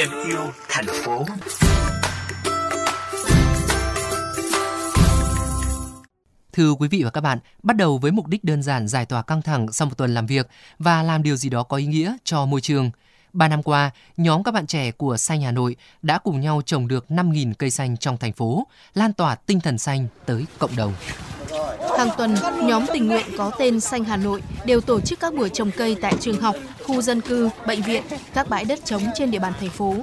thêm yêu thành phố. Thưa quý vị và các bạn, bắt đầu với mục đích đơn giản giải tỏa căng thẳng sau một tuần làm việc và làm điều gì đó có ý nghĩa cho môi trường. Ba năm qua, nhóm các bạn trẻ của Xanh Hà Nội đã cùng nhau trồng được 5.000 cây xanh trong thành phố, lan tỏa tinh thần xanh tới cộng đồng. Hàng tuần, nhóm tình nguyện có tên Xanh Hà Nội đều tổ chức các buổi trồng cây tại trường học, khu dân cư, bệnh viện, các bãi đất trống trên địa bàn thành phố.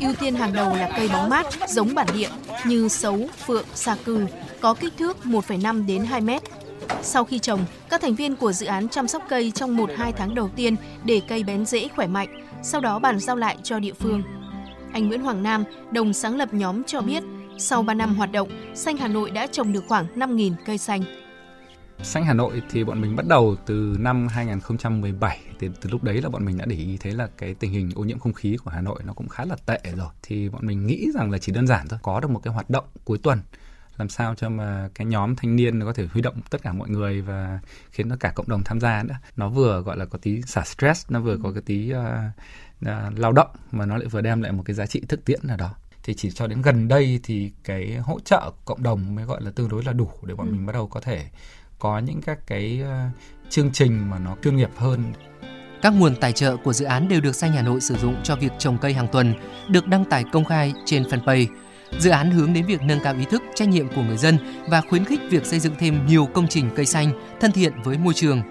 Ưu tiên hàng đầu là cây bóng mát, giống bản địa như sấu, phượng, xà cừ, có kích thước 1,5 đến 2 mét. Sau khi trồng, các thành viên của dự án chăm sóc cây trong 1-2 tháng đầu tiên để cây bén rễ khỏe mạnh, sau đó bàn giao lại cho địa phương. Anh Nguyễn Hoàng Nam, đồng sáng lập nhóm cho biết, sau 3 năm hoạt động, Xanh Hà Nội đã trồng được khoảng 5.000 cây xanh. Xanh Hà Nội thì bọn mình bắt đầu từ năm 2017 thì từ lúc đấy là bọn mình đã để ý thấy là cái tình hình ô nhiễm không khí của Hà Nội nó cũng khá là tệ rồi. Thì bọn mình nghĩ rằng là chỉ đơn giản thôi có được một cái hoạt động cuối tuần làm sao cho mà cái nhóm thanh niên nó có thể huy động tất cả mọi người và khiến tất cả cộng đồng tham gia nữa. Nó vừa gọi là có tí xả stress nó vừa có cái tí uh, uh, lao động mà nó lại vừa đem lại một cái giá trị thực tiễn nào đó thì chỉ cho đến gần đây thì cái hỗ trợ cộng đồng mới gọi là tương đối là đủ để bọn ừ. mình bắt đầu có thể có những các cái uh, chương trình mà nó chuyên nghiệp hơn các nguồn tài trợ của dự án đều được Xanh Hà Nội sử dụng cho việc trồng cây hàng tuần, được đăng tải công khai trên fanpage Dự án hướng đến việc nâng cao ý thức, trách nhiệm của người dân và khuyến khích việc xây dựng thêm nhiều công trình cây xanh thân thiện với môi trường.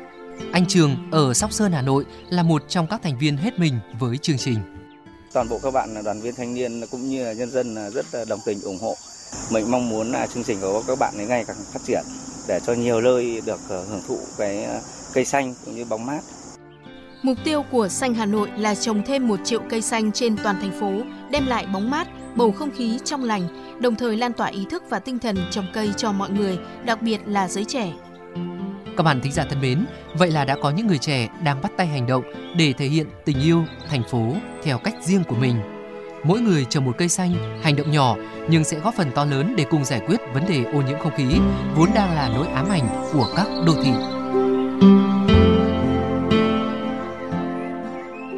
Anh Trường ở Sóc Sơn, Hà Nội là một trong các thành viên hết mình với chương trình. Toàn bộ các bạn đoàn viên thanh niên cũng như là nhân dân rất đồng tình ủng hộ. Mình mong muốn là chương trình của các bạn ngày càng phát triển để cho nhiều nơi được ờ, hưởng thụ cái ờ, cây xanh cũng như bóng mát. Mục tiêu của Xanh Hà Nội là trồng thêm một triệu cây xanh trên toàn thành phố, đem lại bóng mát, bầu không khí trong lành, đồng thời lan tỏa ý thức và tinh thần trồng cây cho mọi người, đặc biệt là giới trẻ. Các bạn thính giả thân mến, vậy là đã có những người trẻ đang bắt tay hành động để thể hiện tình yêu thành phố theo cách riêng của mình. Mỗi người trồng một cây xanh, hành động nhỏ nhưng sẽ góp phần to lớn để cùng giải quyết vấn đề ô nhiễm không khí vốn đang là nỗi ám ảnh của các đô thị.